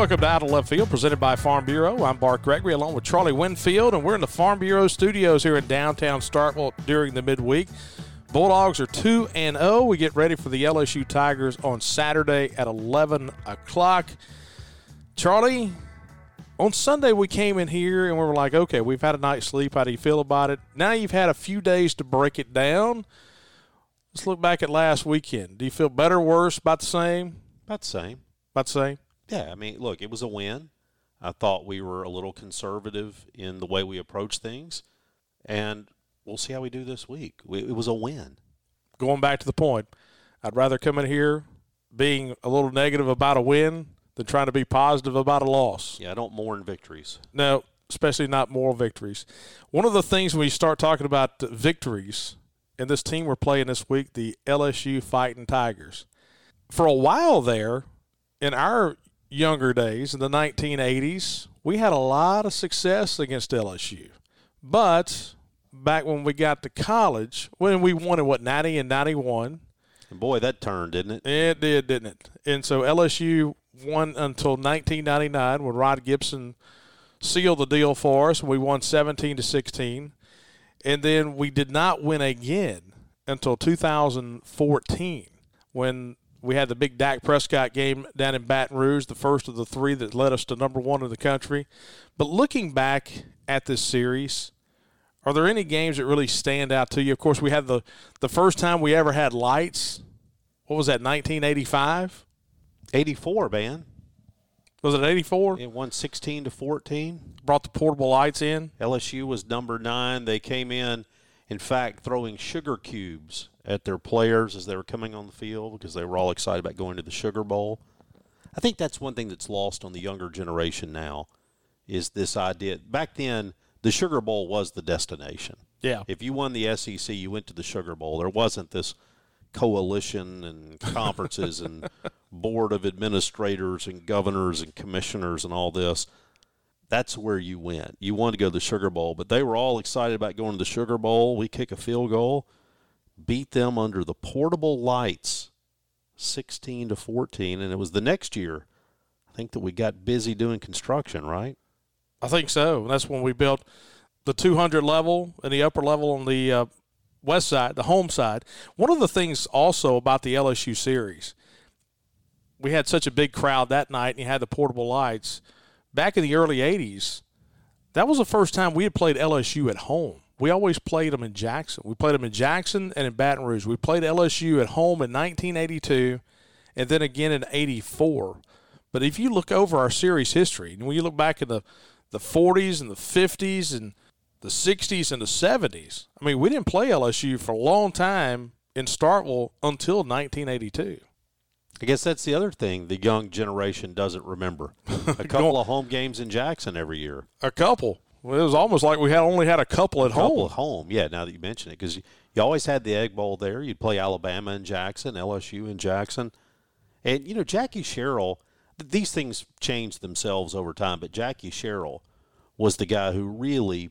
Welcome to Out of Left Field, presented by Farm Bureau. I'm Bart Gregory, along with Charlie Winfield, and we're in the Farm Bureau studios here in downtown Starkville during the midweek. Bulldogs are 2 and 0. We get ready for the LSU Tigers on Saturday at 11 o'clock. Charlie, on Sunday we came in here and we were like, okay, we've had a night's sleep. How do you feel about it? Now you've had a few days to break it down. Let's look back at last weekend. Do you feel better, worse, about the same? About the same. About the same? Yeah, I mean, look, it was a win. I thought we were a little conservative in the way we approach things, and we'll see how we do this week. It was a win. Going back to the point, I'd rather come in here being a little negative about a win than trying to be positive about a loss. Yeah, I don't mourn victories. No, especially not moral victories. One of the things when you start talking about victories, and this team we're playing this week, the LSU Fighting Tigers. For a while there, in our younger days, in the 1980s, we had a lot of success against LSU. But back when we got to college, when we won in what, 90 and 91. And boy, that turned, didn't it? It did, didn't it? And so LSU won until 1999 when Rod Gibson sealed the deal for us. We won 17 to 16. And then we did not win again until 2014 when we had the big Dak Prescott game down in Baton Rouge, the first of the three that led us to number one in the country. But looking back at this series, are there any games that really stand out to you? Of course, we had the, the first time we ever had lights. What was that, 1985? 84, man. Was it 84? It won 16 to 14. Brought the portable lights in. LSU was number nine. They came in, in fact, throwing sugar cubes at their players as they were coming on the field because they were all excited about going to the Sugar Bowl. I think that's one thing that's lost on the younger generation now is this idea. Back then, the Sugar Bowl was the destination. Yeah. If you won the SEC, you went to the Sugar Bowl. There wasn't this coalition and conferences and board of administrators and governors and commissioners and all this. That's where you went. You wanted to go to the Sugar Bowl, but they were all excited about going to the Sugar Bowl. We kick a field goal, beat them under the portable lights, 16 to 14, and it was the next year. I think that we got busy doing construction, right? I think so. That's when we built the 200 level and the upper level on the uh, west side, the home side. One of the things also about the LSU series, we had such a big crowd that night, and you had the portable lights. Back in the early '80s, that was the first time we had played LSU at home. We always played them in Jackson. We played them in Jackson and in Baton Rouge. We played LSU at home in 1982, and then again in '84. But if you look over our series history, and when you look back in the the 40s and the 50s and the 60s and the 70s. I mean, we didn't play LSU for a long time in Starkville until 1982. I guess that's the other thing the young generation doesn't remember. A couple of home games in Jackson every year. A couple. Well, it was almost like we had only had a couple at a couple home. at home, yeah. Now that you mention it, because you, you always had the Egg Bowl there. You'd play Alabama in Jackson, LSU in Jackson, and you know Jackie Sherrill. These things change themselves over time, but Jackie Sherrill was the guy who really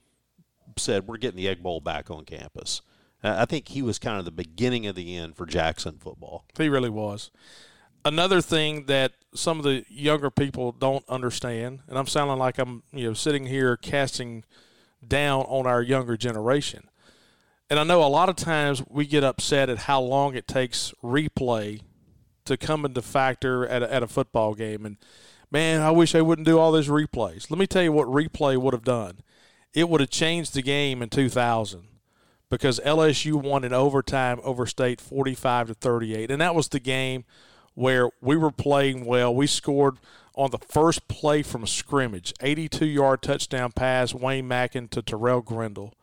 said we're getting the Egg Bowl back on campus. I think he was kind of the beginning of the end for Jackson football. He really was. Another thing that some of the younger people don't understand, and I'm sounding like I'm you know sitting here casting down on our younger generation. And I know a lot of times we get upset at how long it takes replay to come into factor at a, at a football game. And man, I wish they wouldn't do all those replays. Let me tell you what replay would have done. It would have changed the game in 2000 because LSU won in overtime over State 45 to 38, and that was the game where we were playing well. We scored on the first play from scrimmage, 82-yard touchdown pass, Wayne Madkin to Terrell Grindle.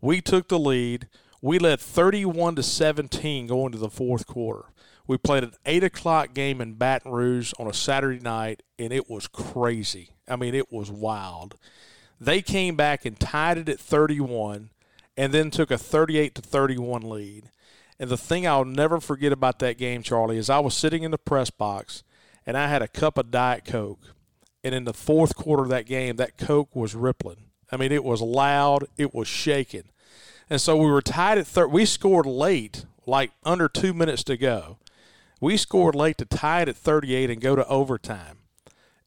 We took the lead. We led 31 to 17 going to the fourth quarter. We played an eight o'clock game in Baton Rouge on a Saturday night, and it was crazy. I mean, it was wild. They came back and tied it at 31, and then took a 38 to 31 lead. And the thing I'll never forget about that game, Charlie, is I was sitting in the press box, and I had a cup of Diet Coke. And in the fourth quarter of that game, that Coke was rippling. I mean, it was loud, it was shaking. And so we were tied at third. We scored late, like under two minutes to go. We scored late to tie it at 38 and go to overtime.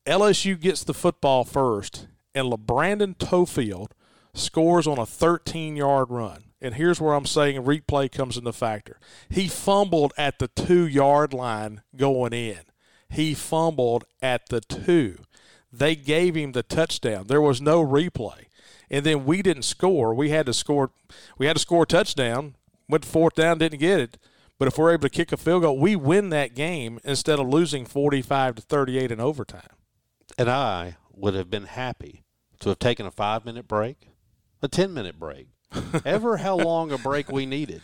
LSU gets the football first, and LaBrandon Toefield scores on a 13 yard run. And here's where I'm saying replay comes into factor. He fumbled at the two yard line going in. He fumbled at the two. They gave him the touchdown. There was no replay. And then we didn't score. We had to score we had to score a touchdown. Went fourth down, didn't get it. But if we're able to kick a field goal, we win that game instead of losing 45 to 38 in overtime. And I would have been happy to have taken a five minute break, a 10 minute break, ever how long a break we needed.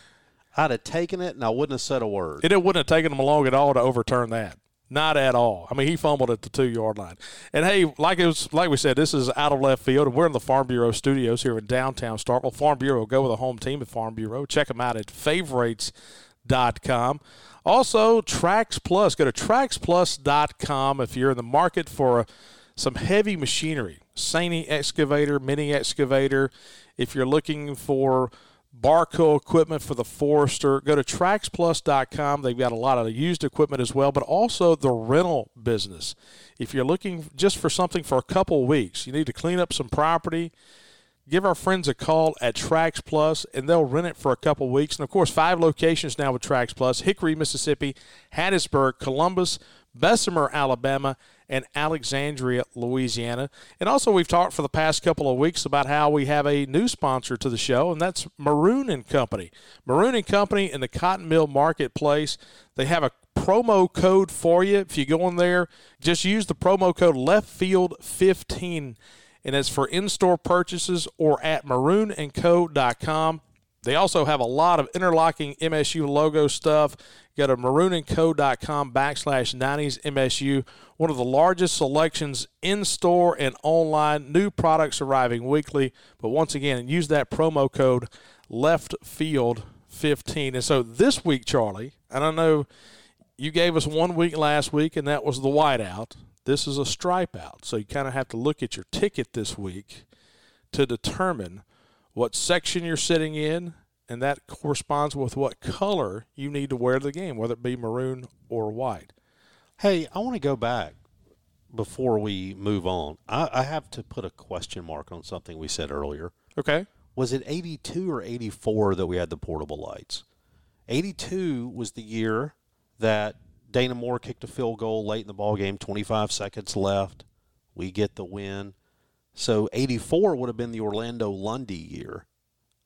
I'd have taken it and I wouldn't have said a word. And it wouldn't have taken them long at all to overturn that. Not at all. I mean, he fumbled at the two yard line. And hey, like it was, like we said, this is out of left field, and we're in the Farm Bureau studios here in downtown Starkville. Farm Bureau, go with a home team at Farm Bureau. Check them out at favorites tracksplus.com. Also, Trax Plus. Go to tracksplus.com if you're in the market for some heavy machinery, Sany excavator, mini excavator. If you're looking for Barko equipment for the Forester, go to tracksplus.com. They've got a lot of used equipment as well, but also the rental business. If you're looking just for something for a couple weeks, you need to clean up some property give our friends a call at Trax Plus, and they'll rent it for a couple weeks. And of course, five locations now with Trax Plus: Hickory, Mississippi, Hattiesburg, Columbus, Bessemer, Alabama, and Alexandria, Louisiana. And also, we've talked for the past couple of weeks about how we have a new sponsor to the show, and that's Maroon and Company. Maroon and Company in the Cotton Mill Marketplace. They have a promo code for you. If you go in there, just use the promo code Left Field 15 and it's for in-store purchases or at maroonandco.com. They also have a lot of interlocking MSU logo stuff. Go to maroonandco.com backslash 90s MSU. One of the largest selections in store and online. New products arriving weekly. But once again, use that promo code LEFTFIELD15. And so this week, Charlie, and I know, you gave us one week last week, and that was the whiteout. This is a stripe out. So you kind of have to look at your ticket this week to determine what section you're sitting in, and that corresponds with what color you need to wear to the game, whether it be maroon or white. Hey, I want to go back before we move on. I, I have to put a question mark on something we said earlier. Okay. Was it 82 or 84 that we had the portable lights? 82 was the year that Dana Moore kicked a field goal late in the ball game, 25 seconds left. We get the win. So 84 would have been the Orlando Lundy year.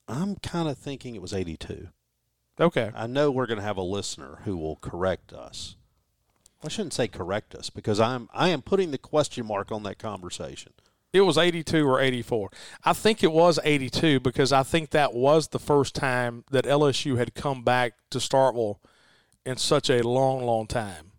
I'm kind of thinking it was 82. Okay. I know we're going to have a listener who will correct us. I shouldn't say correct us because I'm I am putting the question mark on that conversation. It was 82 or 84. I think it was 82 because I think that was the first time that LSU had come back to Starkville in such a long, long time.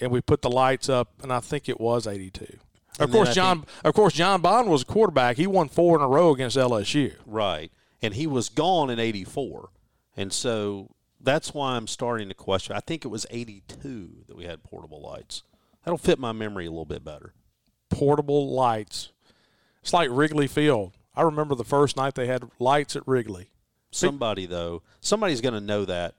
And we put the lights up, and I think it was 82. Of course, John. Think, of course, John Bond was a quarterback. He won four in a row against LSU. Right, and he was gone in '84, and so that's why I'm starting to question. I think it was '82 that we had portable lights. That'll fit my memory a little bit better. Portable lights. It's like Wrigley Field. I remember the first night they had lights at Wrigley. Somebody though, somebody's going to know that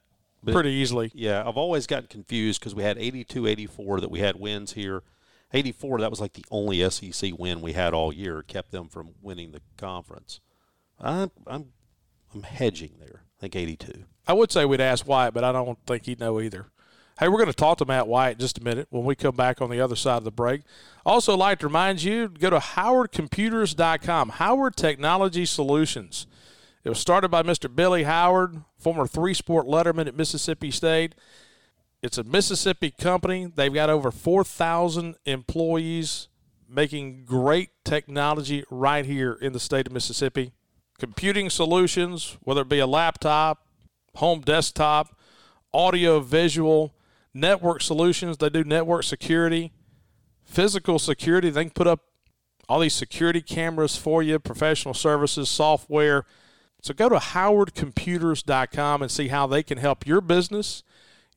pretty easily. Yeah, I've always gotten confused because we had 82, 84 that we had wins here. 84, that was like the only SEC win we had all year, kept them from winning the conference. I'm, I'm, I'm hedging there. I think 82. I would say we'd ask Wyatt, but I don't think he'd know either. Hey, we're going to talk to Matt in just a minute when we come back on the other side of the break. Also, like to remind you, go to howardcomputers.com, Howard Technology Solutions. It was started by Mr. Billy Howard, former three sport letterman at Mississippi State. It's a Mississippi company. They've got over 4,000 employees making great technology right here in the state of Mississippi. computing solutions, whether it be a laptop, home desktop, audio visual, network solutions. They do network security, physical security. They can put up all these security cameras for you, professional services, software. So go to howardcomputers.com and see how they can help your business,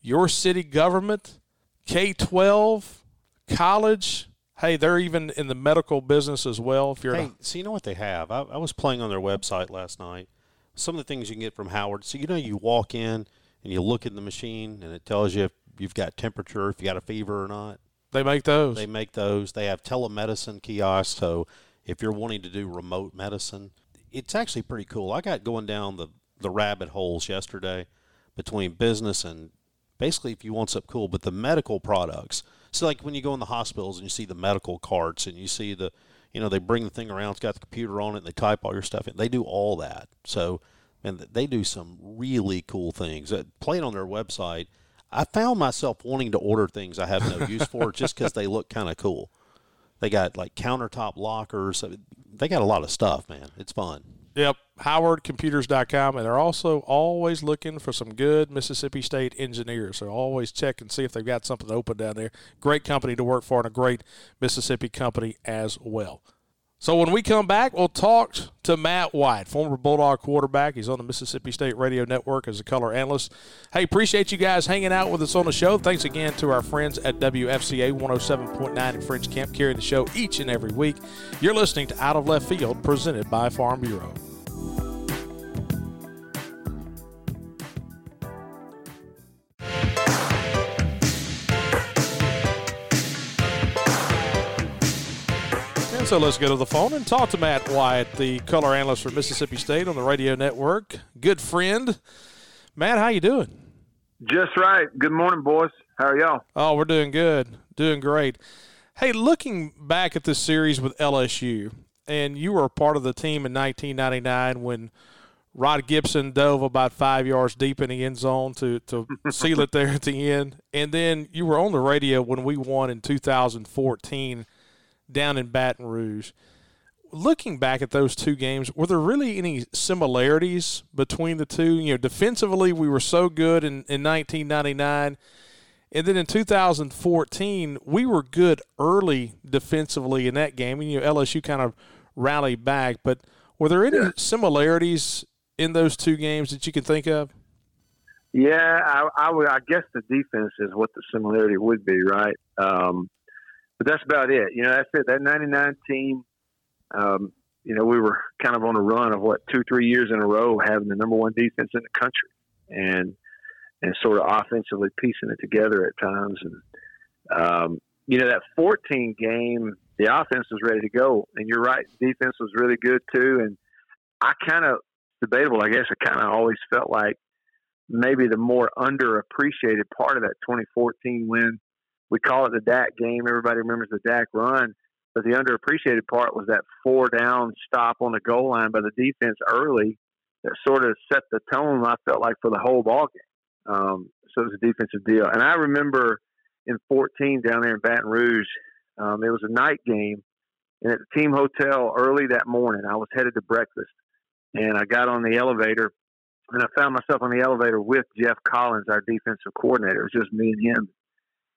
your city government, K 12, college. Hey, they're even in the medical business as well. If you're hey, so you know what they have? I, I was playing on their website last night. Some of the things you can get from Howard. So you know, you walk in and you look in the machine, and it tells you if you've got temperature, if you got a fever or not. They make those. They make those. They have telemedicine kiosks. So if you're wanting to do remote medicine, it's actually pretty cool. I got going down the, the rabbit holes yesterday between business and basically if you want something cool, but the medical products. So like when you go in the hospitals and you see the medical carts and you see the, you know, they bring the thing around, it's got the computer on it, and they type all your stuff in. They do all that. So, and they do some really cool things. Uh, playing on their website, I found myself wanting to order things I have no use for just because they look kind of cool. They got like countertop lockers. They got a lot of stuff, man. It's fun. Yep, howardcomputers.com. And they're also always looking for some good Mississippi State engineers. So always check and see if they've got something open down there. Great company to work for and a great Mississippi company as well. So when we come back, we'll talk to Matt Wyatt, former Bulldog quarterback. He's on the Mississippi State Radio Network as a color analyst. Hey, appreciate you guys hanging out with us on the show. Thanks again to our friends at WFCA 107.9 in French Camp, carrying the show each and every week. You're listening to Out of Left Field, presented by Farm Bureau. So let's go to the phone and talk to Matt Wyatt, the color analyst for Mississippi State on the radio network. Good friend. Matt, how you doing? Just right. Good morning, boys. How are y'all? Oh, we're doing good. Doing great. Hey, looking back at this series with LSU, and you were a part of the team in 1999 when Rod Gibson dove about five yards deep in the end zone to, to seal it there at the end. And then you were on the radio when we won in 2014 down in Baton Rouge. Looking back at those two games, were there really any similarities between the two? You know, defensively, we were so good in, in 1999. And then in 2014, we were good early defensively in that game. And, you know, LSU kind of rallied back. But were there any yeah. similarities in those two games that you can think of? Yeah, I, I, would. I guess the defense is what the similarity would be, right? Um, but that's about it. You know, that's it. That '99 team. Um, you know, we were kind of on a run of what two, three years in a row having the number one defense in the country, and and sort of offensively piecing it together at times. And um, you know, that 14 game, the offense was ready to go, and you're right, defense was really good too. And I kind of debatable, I guess. I kind of always felt like maybe the more underappreciated part of that 2014 win we call it the Dak game. Everybody remembers the Dak run, but the underappreciated part was that four down stop on the goal line by the defense early that sort of set the tone. I felt like for the whole ball game. Um, so it was a defensive deal, and I remember in 14 down there in Baton Rouge, um, it was a night game, and at the team hotel early that morning, I was headed to breakfast, and I got on the elevator, and I found myself on the elevator with Geoff Collins, our defensive coordinator. It was just me and him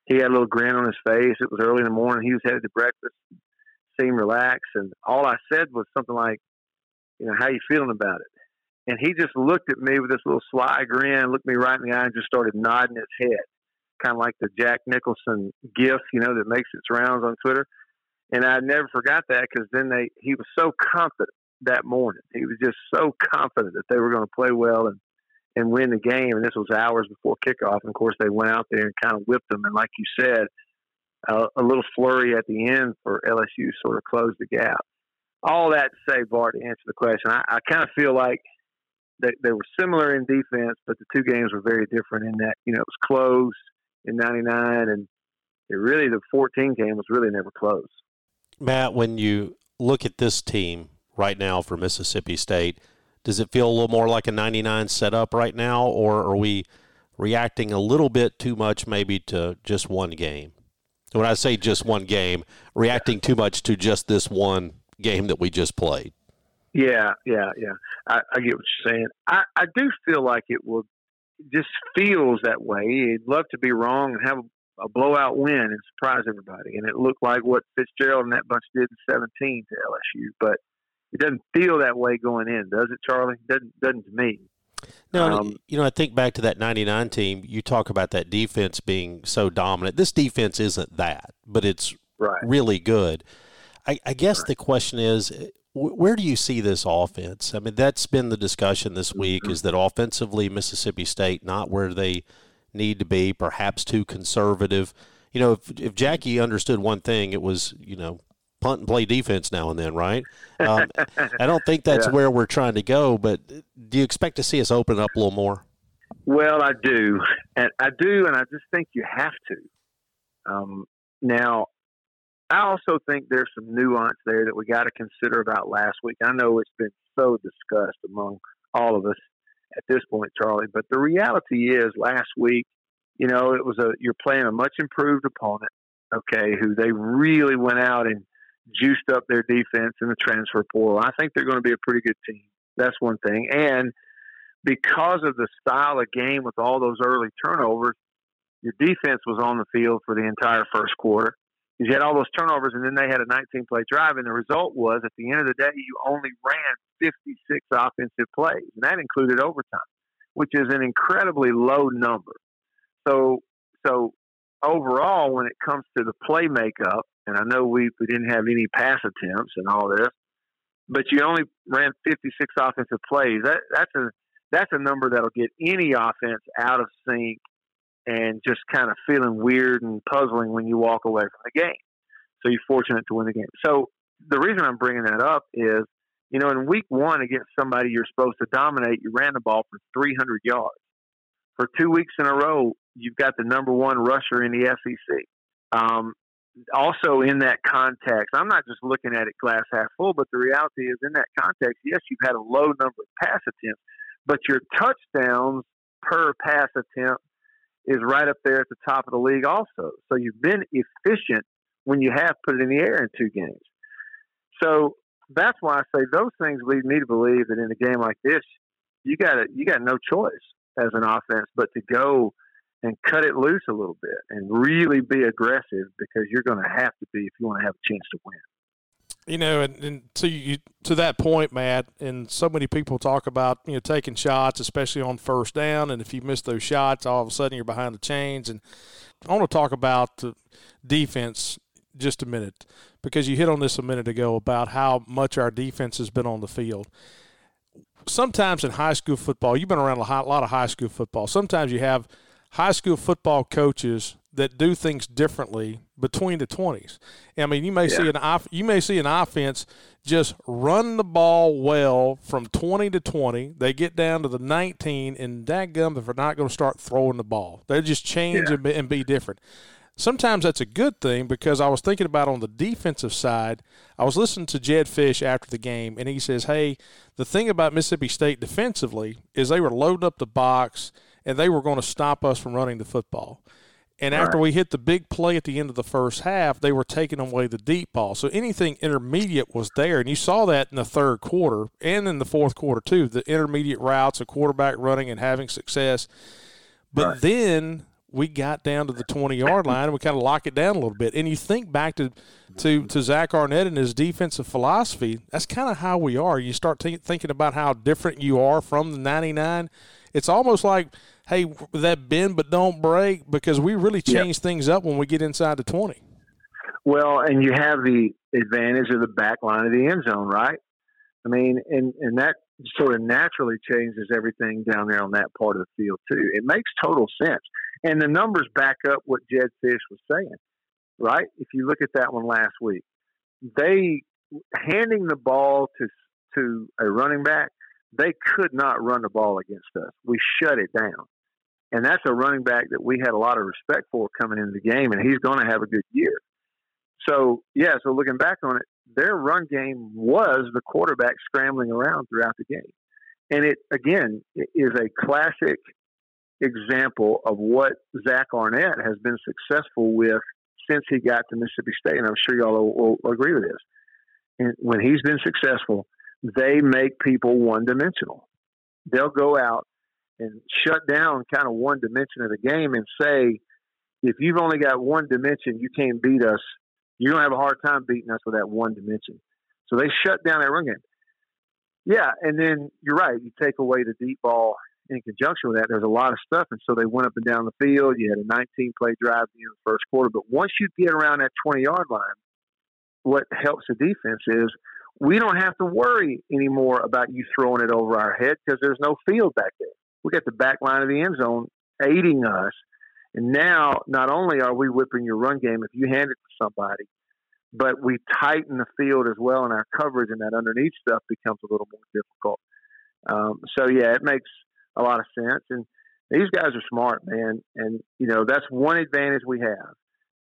he had a little grin on his face. It was early in the morning. He was headed to breakfast, seemed relaxed, and all I said was something like, "You know, how you feeling about it?" And he just looked at me with this little sly grin, looked me right in the eye, and just started nodding his head, kind of like the Jack Nicholson gif, you know, that makes its rounds on Twitter. And I never forgot that because then they he was so confident that morning. He was just so confident that they were going to play well and and win the game. And this was hours before kickoff. And of course, they went out there and kind of whipped them. And like you said, uh, a little flurry at the end for LSU sort of closed the gap. All that to say, Bart, to answer the question, I, I kind of feel like they, they were similar in defense, but the two games were very different in that, you know, it was close in 99 and it really, the 14 game was really never close. Matt, when you look at this team right now for Mississippi State – does it feel a little more like a 99 setup right now, or are we reacting a little bit too much maybe to just one game? When I say just one game, reacting too much to just this one game that we just played. Yeah, yeah, yeah. I, I get what you're saying. I, I do feel like it will just feels that way. He'd love to be wrong and have a, a blowout win and surprise everybody. And it looked like what Fitzgerald and that bunch did in 17 to LSU, but it doesn't feel that way going in, does it, Charlie? Doesn't doesn't to me. No, um, you know, I think back to that 99 team, you talk about that defense being so dominant. This defense isn't that, but it's right. really good. I, I guess right. the question is where do you see this offense? I mean, that's been the discussion this week is that offensively, Mississippi State not where they need to be, perhaps too conservative. You know, if, if Jackie understood one thing, it was, you know, punt and play defense now and then, right? Um, I don't think that's yeah. where we're trying to go, but do you expect to see us open up a little more? Well, I do. And I do, and I just think you have to. Um, now, I also think there's some nuance there that we got to consider about last week. I know it's been so discussed among all of us at this point, Charlie, but the reality is last week, you know, it was a you're playing a much improved opponent, okay, who they really went out and juiced up their defense in the transfer portal. I think they're going to be a pretty good team. That's one thing. And because of the style of game with all those early turnovers, your defense was on the field for the entire first quarter. You had all those turnovers, and then they had a 19 play drive, and the result was at the end of the day, you only ran 56 offensive plays, and that included overtime, which is an incredibly low number. So, so overall, when it comes to the play makeup, and I know we, we didn't have any pass attempts and all this, but you only ran 56 offensive plays. That, that's a that's a number that'll get any offense out of sync and just kind of feeling weird and puzzling when you walk away from the game. So you're fortunate to win the game. So the reason I'm bringing that up is, you know, in week one against somebody you're supposed to dominate, you ran the ball for 300 yards. For two weeks in a row, you've got the number one rusher in the SEC. Um, also, in that context, I'm not just looking at it glass half full, but the reality is, in that context, yes, you've had a low number of pass attempts, but your touchdowns per pass attempt is right up there at the top of the league also. So you've been efficient when you have put it in the air in two games. So that's why I say those things lead me to believe that in a game like this, you got you got no choice as an offense but to go and cut it loose a little bit and really be aggressive because you're going to have to be if you want to have a chance to win. You know, and, and to you, to that point, Matt, and so many people talk about you know taking shots, especially on first down, and if you miss those shots, all of a sudden you're behind the chains. And I want to talk about the defense just a minute because you hit on this a minute ago about how much our defense has been on the field. Sometimes in high school football, you've been around a lot of high school football. Sometimes you have high school football coaches that do things differently between the 20s. I mean, you may yeah. see an you may see an offense just run the ball well from 20 to 20. They get down to the 19, and that gum if they're not going to start throwing the ball, they just change yeah. and, be, and be different. Sometimes that's a good thing because I was thinking about on the defensive side. I was listening to Jedd Fisch after the game, and he says, "Hey, the thing about Mississippi State defensively is they were loading up the box." And they were going to stop us from running the football. And after we hit the big play at the end of the first half, they were taking away the deep ball. So anything intermediate was there. And you saw that in the third quarter and in the fourth quarter, too. The intermediate routes, a quarterback running and having success. But right. then we got down to the 20 yard line and we kind of lock it down a little bit. And you think back to, to, to Zach Arnett and his defensive philosophy, that's kind of how we are. You start t- thinking about how different you are from the 99. It's almost like – hey, that bend but don't break because we really change yep. things up when we get inside the 20. Well, and you have the advantage of the back line of the end zone, right? I mean, and, and that sort of naturally changes everything down there on that part of the field, too. It makes total sense. And the numbers back up what Jedd Fisch was saying, right? If you look at that one last week, they handing the ball to to a running back, they could not run the ball against us. We shut it down. And that's a running back that we had a lot of respect for coming into the game, and he's going to have a good year. So, yeah, so looking back on it, their run game was the quarterback scrambling around throughout the game. And it, again, is a classic example of what Zach Arnett has been successful with since he got to Mississippi State. And I'm sure y'all will, will agree with this. And when he's been successful, they make people one dimensional. They'll go out and shut down kind of one dimension of the game and say, if you've only got one dimension, you can't beat us. You're going to have a hard time beating us with that one dimension. So they shut down that run game. Yeah, and then you're right. You take away the deep ball in conjunction with that. There's a lot of stuff, and so they went up and down the field. You had a 19 play drive in the first quarter, but once you get around that 20 yard line, what helps the defense is we don't have to worry anymore about you throwing it over our head because there's no field back there. We got the back line of the end zone aiding us. And now, not only are we whipping your run game if you hand it to somebody, but we tighten the field as well, and our coverage and that underneath stuff becomes a little more difficult. Um, so, yeah, it makes a lot of sense. And these guys are smart, man. And, you know, that's one advantage we have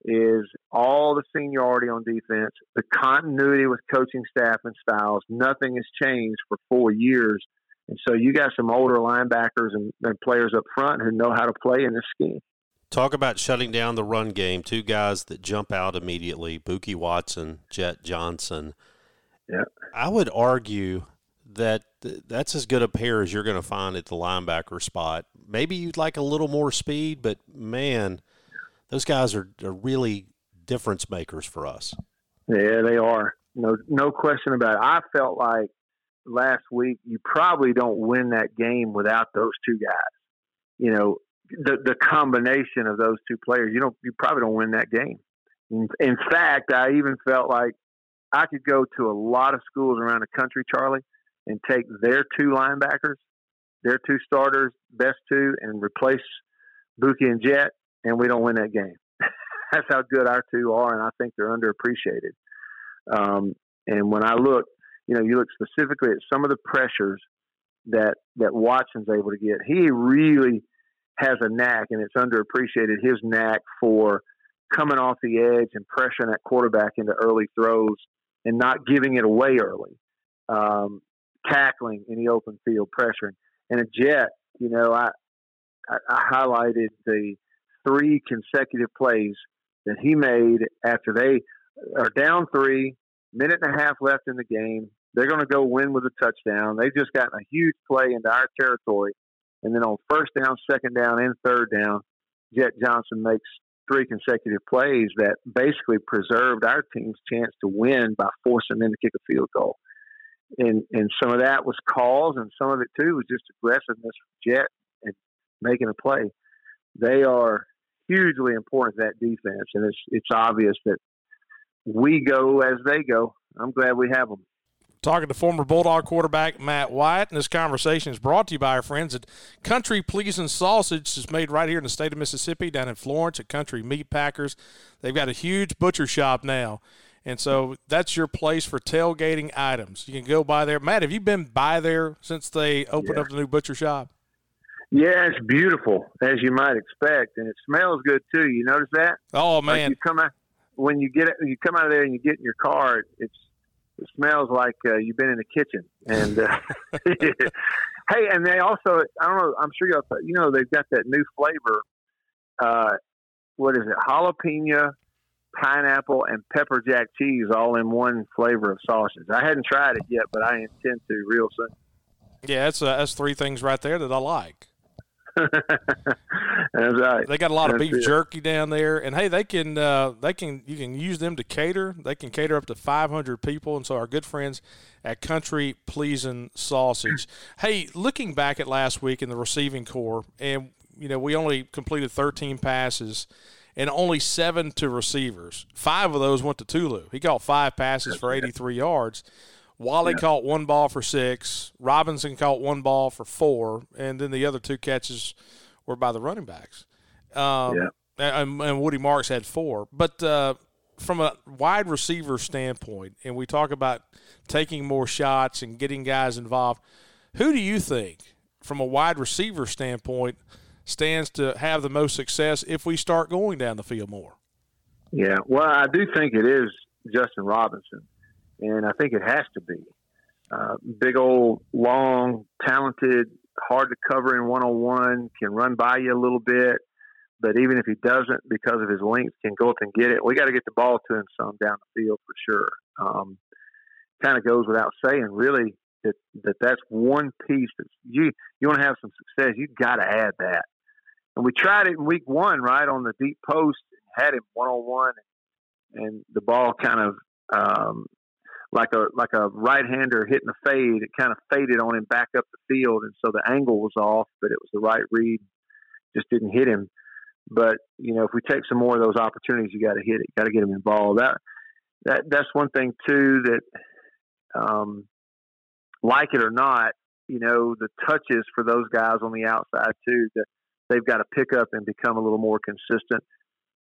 is all the seniority on defense, the continuity with coaching staff and styles. Nothing has changed for four years. And so you got some older linebackers and, and players up front who know how to play in this scheme. Talk about shutting down the run game. Two guys that jump out immediately Bookie Watson, Jett Johnson. Yeah. I would argue that that's as good a pair as you're going to find at the linebacker spot. Maybe you'd like a little more speed, but man, those guys are, are really difference makers for us. Yeah, they are. No, no question about it. I felt like last week you probably don't win that game without those two guys. You know, the the combination of those two players, you don't, you probably don't win that game. In, in fact, I even felt like I could go to a lot of schools around the country, Charlie, and take their two linebackers, their two starters, best two, and replace Bookie and Jett, and we don't win that game. That's how good our two are, and I think they're underappreciated. Um, and when I look, you know, you look specifically at some of the pressures that that Watson's able to get. He really has a knack, and it's underappreciated. His knack for coming off the edge and pressuring that quarterback into early throws and not giving it away early, um, tackling in the open field, pressuring. And a jet, you know, I, I, I highlighted the three consecutive plays that he made after they are down three, minute and a half left in the game. They're going to go win with a touchdown. They've just gotten a huge play into our territory. And then on first down, second down, and third down, Jett Johnson makes three consecutive plays that basically preserved our team's chance to win by forcing them to kick a field goal. And and some of that was calls, and some of it too was just aggressiveness from Jett and making a play. They are hugely important to that defense, and it's it's obvious that we go as they go. I'm glad we have them. Talking to former Bulldog quarterback Matt Wyatt, and this conversation is brought to you by our friends at Country Pleasing Sausage. is made right here in the state of Mississippi, down in Florence at Country Meat Packers. They've got a huge butcher shop now. And so that's your place for tailgating items. You can go by there. Matt, have you been by there since they opened yeah. up the new butcher shop? Yeah, it's beautiful as you might expect, and it smells good too. You notice that? Oh man! Like you come out when you get it, you come out of there and you get in your car. It's it smells like uh, you've been in the kitchen. And uh, hey, and they also I don't know. I'm sure y'all you know they've got that new flavor. Uh, what is it? Jalapeno, pineapple, and pepper jack cheese all in one flavor of sausage. I hadn't tried it yet, but I intend to real soon. Yeah, that's uh, that's three things right there that I like. That's right. They got a lot of beef it. jerky down there, and hey, they can uh, they can you can use them to cater. They can cater up to 500 people, and so our good friends at Country Pleasing Sausage. hey, looking back at last week in the receiving corps, and you know we only completed 13 passes. And only seven to receivers. Five of those went to Tulu. He caught five passes for 83 yards. Walley yeah. caught one ball for six. Robinson caught one ball for four, and then the other two catches were by the running backs. Um, yeah. And, and, Woody Marks had four. But uh, from a wide receiver standpoint, and we talk about taking more shots and getting guys involved, who do you think, from a wide receiver standpoint, stands to have the most success if we start going down the field more? Yeah, well, I do think it is Justin Robinson and I think it has to be. Uh, big old, long, talented, hard to cover in one on one, can run by you a little bit, but even if he doesn't, because of his length, can go up and get it. We got to get the ball to him some down the field for sure. Um, kind of goes without saying, really, that, that that's one piece that you you want to have some success. You got to add that. And we tried it in week one, right on the deep post, and had him one on one, and the ball kind of um, like a like a right hander hitting a fade. It kind of faded on him back up the field, and so the angle was off, but it was the right read. Just didn't hit him. But you know, if we take some more of those opportunities, you got to hit it. Got to get him involved. That that that's one thing too. That um, like it or not, you know, the touches for those guys on the outside too. That they've got to pick up and become a little more consistent.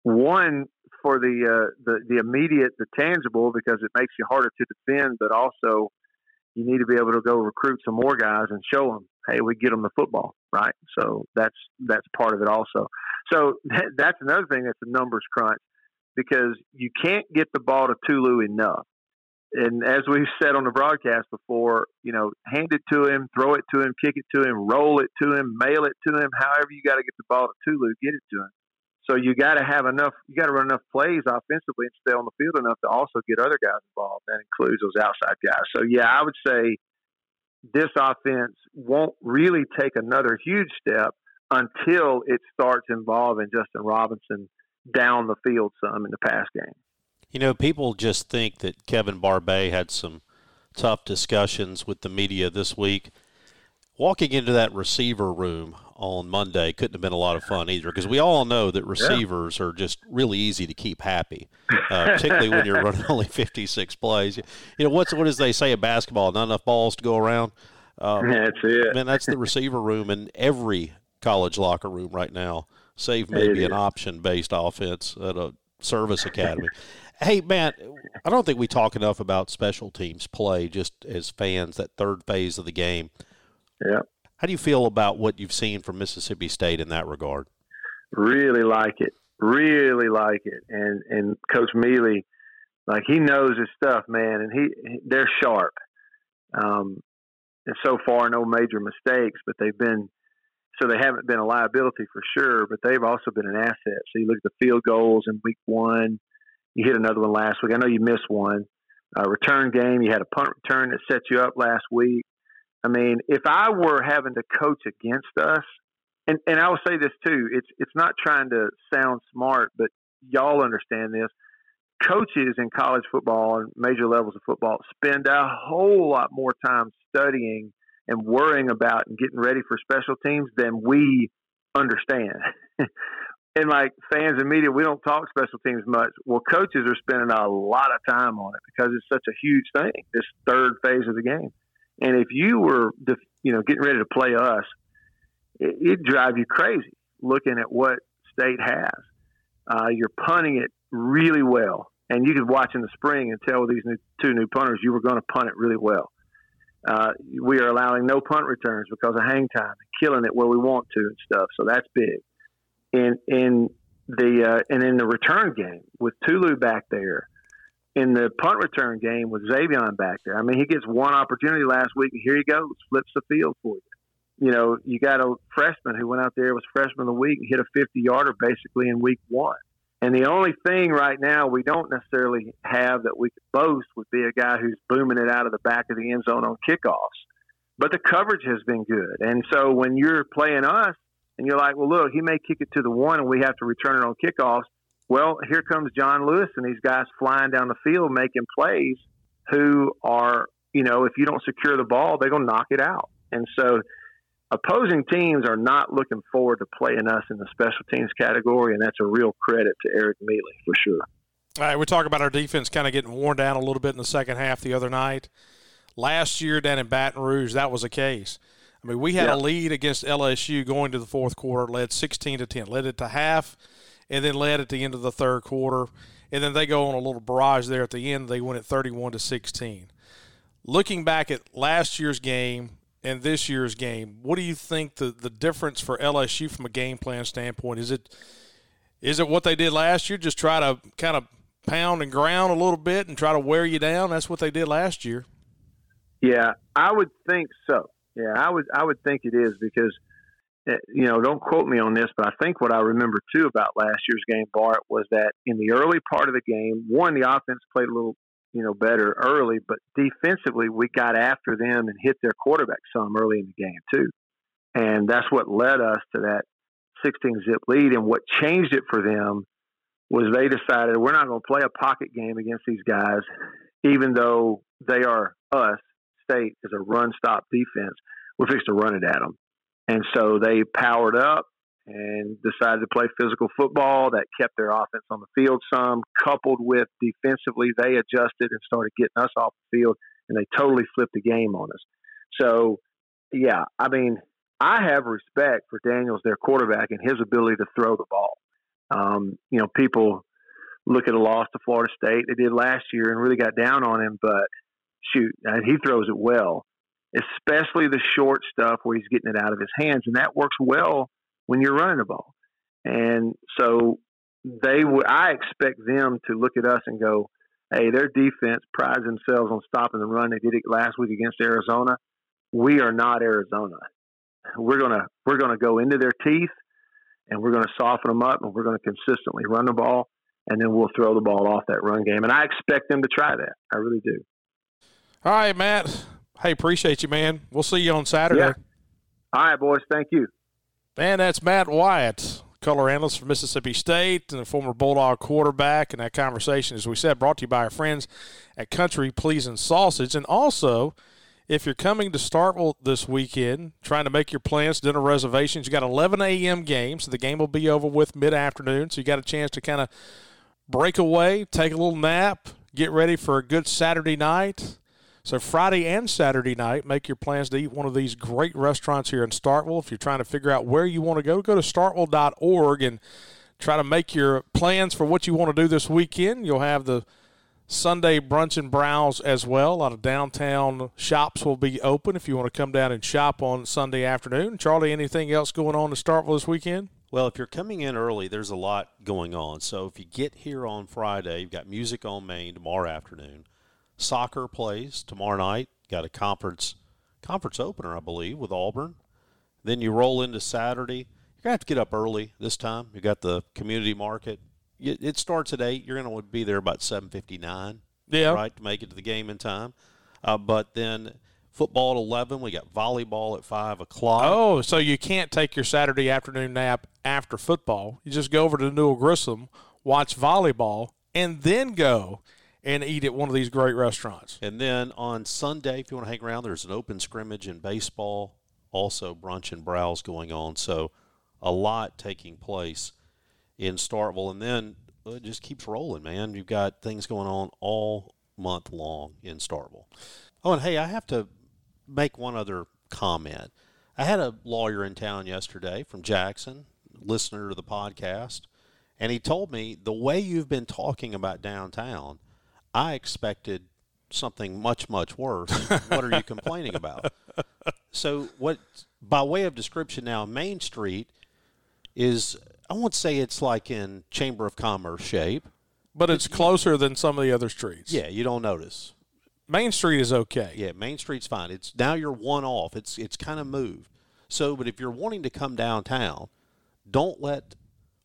One for the uh, the the immediate, the tangible, because it makes you harder to defend, but also you need to be able to go recruit some more guys and show them, hey, we get them the football, right? So that's that's part of it also. So that's another thing that's a numbers crunch because you can't get the ball to Tulu enough. And as we've said on the broadcast before, you know, hand it to him, throw it to him, kick it to him, roll it to him, mail it to him, however you got to get the ball to Tulu, get it to him. So you got to have enough, you got to run enough plays offensively and stay on the field enough to also get other guys involved. That includes those outside guys. So yeah, I would say this offense won't really take another huge step until it starts involving Justin Robinson down the field some in the pass game. You know, people just think that Kevin Barbay had some tough discussions with the media this week. Walking into that receiver room on Monday couldn't have been a lot of fun either because we all know that receivers yeah. are just really easy to keep happy, uh, particularly when you're running only 56 plays. You know, what's what does they say in basketball? Not enough balls to go around. Um, that's it. Man, that's the receiver room in every college locker room right now, save maybe an option based offense at a service academy. hey, Matt, I don't think we talk enough about special teams play just as fans, that third phase of the game. Yeah. How do you feel about what you've seen from Mississippi State in that regard? Really like it. Really like it. And and Coach Mealy, like he knows his stuff, man, and he they're sharp. Um, and so far, no major mistakes, but they've been so they haven't been a liability for sure, but they've also been an asset. So you look at the field goals in week one, you hit another one last week. I know you missed one. Uh, return game, you had a punt return that set you up last week. I mean, if I were having to coach against us, and, and I will say this too, it's it's not trying to sound smart, but y'all understand this. Coaches in college football and major levels of football spend a whole lot more time studying and worrying about and getting ready for special teams than we understand. and like fans and media, we don't talk special teams much. Well, coaches are spending a lot of time on it because it's such a huge thing, this third phase of the game. And if you were, you know, getting ready to play us, it, would drive you crazy looking at what state has. Uh, you're punting it really well, and you could watch in the spring and tell these new, two new punters you were going to punt it really well. Uh, we are allowing no punt returns because of hang time and killing it where we want to and stuff. So that's big. In in the uh, and in the return game with Tulu back there, in the punt return game with Xavier back there. I mean, he gets one opportunity last week, and here he goes, flips the field for you. You know, you got a freshman who went out there was freshman of the week and hit a 50 yarder basically in week one. And the only thing right now we don't necessarily have that we could boast would be a guy who's booming it out of the back of the end zone on kickoffs. But the coverage has been good. And so when you're playing us and you're like, well, look, he may kick it to the one and we have to return it on kickoffs, well, here comes John Lewis and these guys flying down the field making plays who are, you know, if you don't secure the ball, they're going to knock it out. And so opposing teams are not looking forward to playing us in the special teams category, and that's a real credit to Eric Mealy for sure. All right, we talk about our defense kind of getting worn down a little bit in the second half the other night. Last year down in Baton Rouge, that was a case. I mean, we had yeah. a lead against LSU going to the fourth quarter, led 16 to 10, led it to half – and then led at the end of the third quarter. And then they go on a little barrage there at the end. They win at 31 to 16. Looking back at last year's game and this year's game, what do you think the, the difference for LSU from a game plan standpoint? Is it is it what they did last year? Just try to kind of pound and ground a little bit and try to wear you down. That's what they did last year. Yeah, I would think so. Yeah, I would I would think it is because – Eh, you know, don't quote me on this, but I think what I remember too about last year's game, Bart, was that in the early part of the game, one, the offense played a little you know, better early, but defensively, we got after them and hit their quarterback some early in the game too, and that's what led us to that 16 zip lead. And what changed it for them was they decided we're not going to play a pocket game against these guys, even though they are us. State is a run stop defense. We're fixed to run it at them, and so they powered up and decided to play physical football. That kept their offense on the field some, coupled with defensively, they adjusted and started getting us off the field, and they totally flipped the game on us. So, yeah, I mean, I have respect for Daniels, their quarterback, and his ability to throw the ball. Um, you know, people look at a loss to Florida State. They did last year and really got down on him, but shoot, he throws it well, especially the short stuff where he's getting it out of his hands, and that works well when you're running the ball. And so they would, I expect them to look at us and go, hey, their defense prides themselves on stopping the run. They did it last week against Arizona. We are not Arizona. We're gonna we're gonna go into their teeth, and we're gonna soften them up, and we're gonna consistently run the ball, and then we'll throw the ball off that run game. And I expect them to try that. I really do. All right, Matt. Hey, appreciate you, man. We'll see you on Saturday. Yeah. All right, boys. Thank you. And that's Matt Wyatt, color analyst for Mississippi State and a former Bulldog quarterback. And that conversation, as we said, brought to you by our friends at Country Pleasing Sausage. And also, if you're coming to Starkville this weekend, trying to make your plans, dinner reservations, you got 11 a.m. game, so the game will be over with mid-afternoon. So you got a chance to kind of break away, take a little nap, get ready for a good Saturday night. So Friday and Saturday night, make your plans to eat one of these great restaurants here in Starkville. If you're trying to figure out where you want to go, go to starkville.org and try to make your plans for what you want to do this weekend. You'll have the Sunday brunch and browse as well. A lot of downtown shops will be open if you want to come down and shop on Sunday afternoon. Charlie, anything else going on in Starkville this weekend? Well, if you're coming in early, there's a lot going on. So if you get here on Friday, you've got music on Main tomorrow afternoon. Soccer plays tomorrow night. Got a conference conference opener, I believe, with Auburn. Then you roll into Saturday. You're gonna have to get up early this time. You got the community market. It starts at eight. You're gonna be there about seven fifty nine. Yeah. Right to make it to the game in time. Uh, but then football at eleven. We got volleyball at five o'clock. Oh, so you can't take your Saturday afternoon nap after football. You just go over to Newell-Grisham, watch volleyball, and then go and eat at one of these great restaurants. And then on Sunday, if you want to hang around, there's an open scrimmage in baseball, also brunch and browse going on. So a lot taking place in Starkville. And then uh, it just keeps rolling, man. You've got things going on all month long in Starkville. Oh, and hey, I have to make one other comment. I had a lawyer in town yesterday from Jackson, listener to the podcast, and he told me the way you've been talking about downtown – I expected something much much worse. what are you complaining about? So what by way of description now Main Street is I won't say it's like in Chamber of Commerce shape, but it's closer than some of the other streets. Yeah, you don't notice. Main Street is okay. Yeah, Main Street's fine. It's now you're one off. It's it's kind of moved. So, but if you're wanting to come downtown, don't let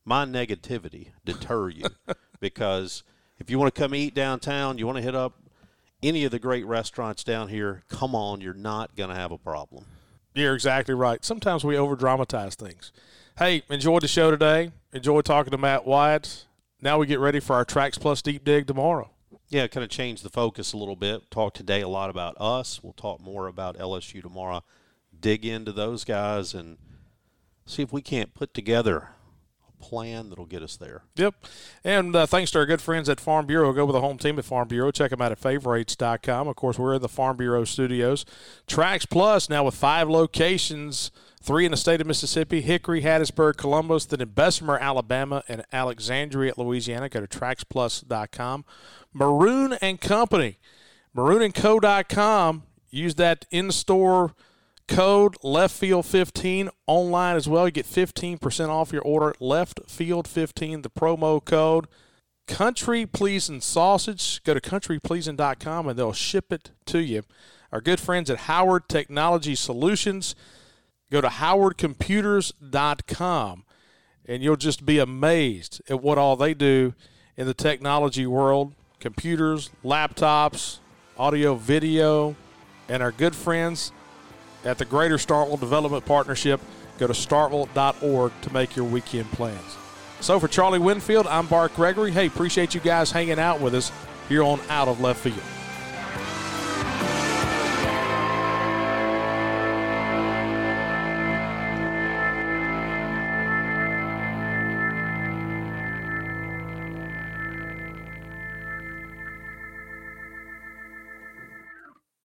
my negativity deter you because if you want to come eat downtown, you want to hit up any of the great restaurants down here, come on, you're not going to have a problem. You're exactly right. Sometimes we over dramatize things. Hey, enjoyed the show today. Enjoyed talking to Matt Wyatt. Now we get ready for our Tracks Plus Deep Dig tomorrow. Yeah, kind of change the focus a little bit. Talk today a lot about us. We'll talk more about LSU tomorrow. Dig into those guys and see if we can't put together plan that'll get us there. Yep. And uh, thanks to our good friends at Farm Bureau. Go with the home team at Farm Bureau. Check them out at favorites.com. Of course, we're in the Farm Bureau studios. Tracks Plus now with five locations three in the state of Mississippi Hickory, Hattiesburg, Columbus, then in Bessemer, Alabama, and Alexandria, Louisiana. Go to tracksplus.com. Maroon and Company, maroonandco.com. Use that in store Code left field 15 online as well. You get 15% off your order. Left field 15, the promo code. Country Pleasing Sausage. Go to countrypleasing.com and they'll ship it to you. Our good friends at Howard Technology Solutions. Go to howardcomputers.com and you'll just be amazed at what all they do in the technology world computers, laptops, audio, video, and our good friends at the Greater Starkville Development Partnership. Go to starkville.org to make your weekend plans. So for Charlie Winfield, I'm Bart Gregory. Hey, appreciate you guys hanging out with us here on Out of Left Field.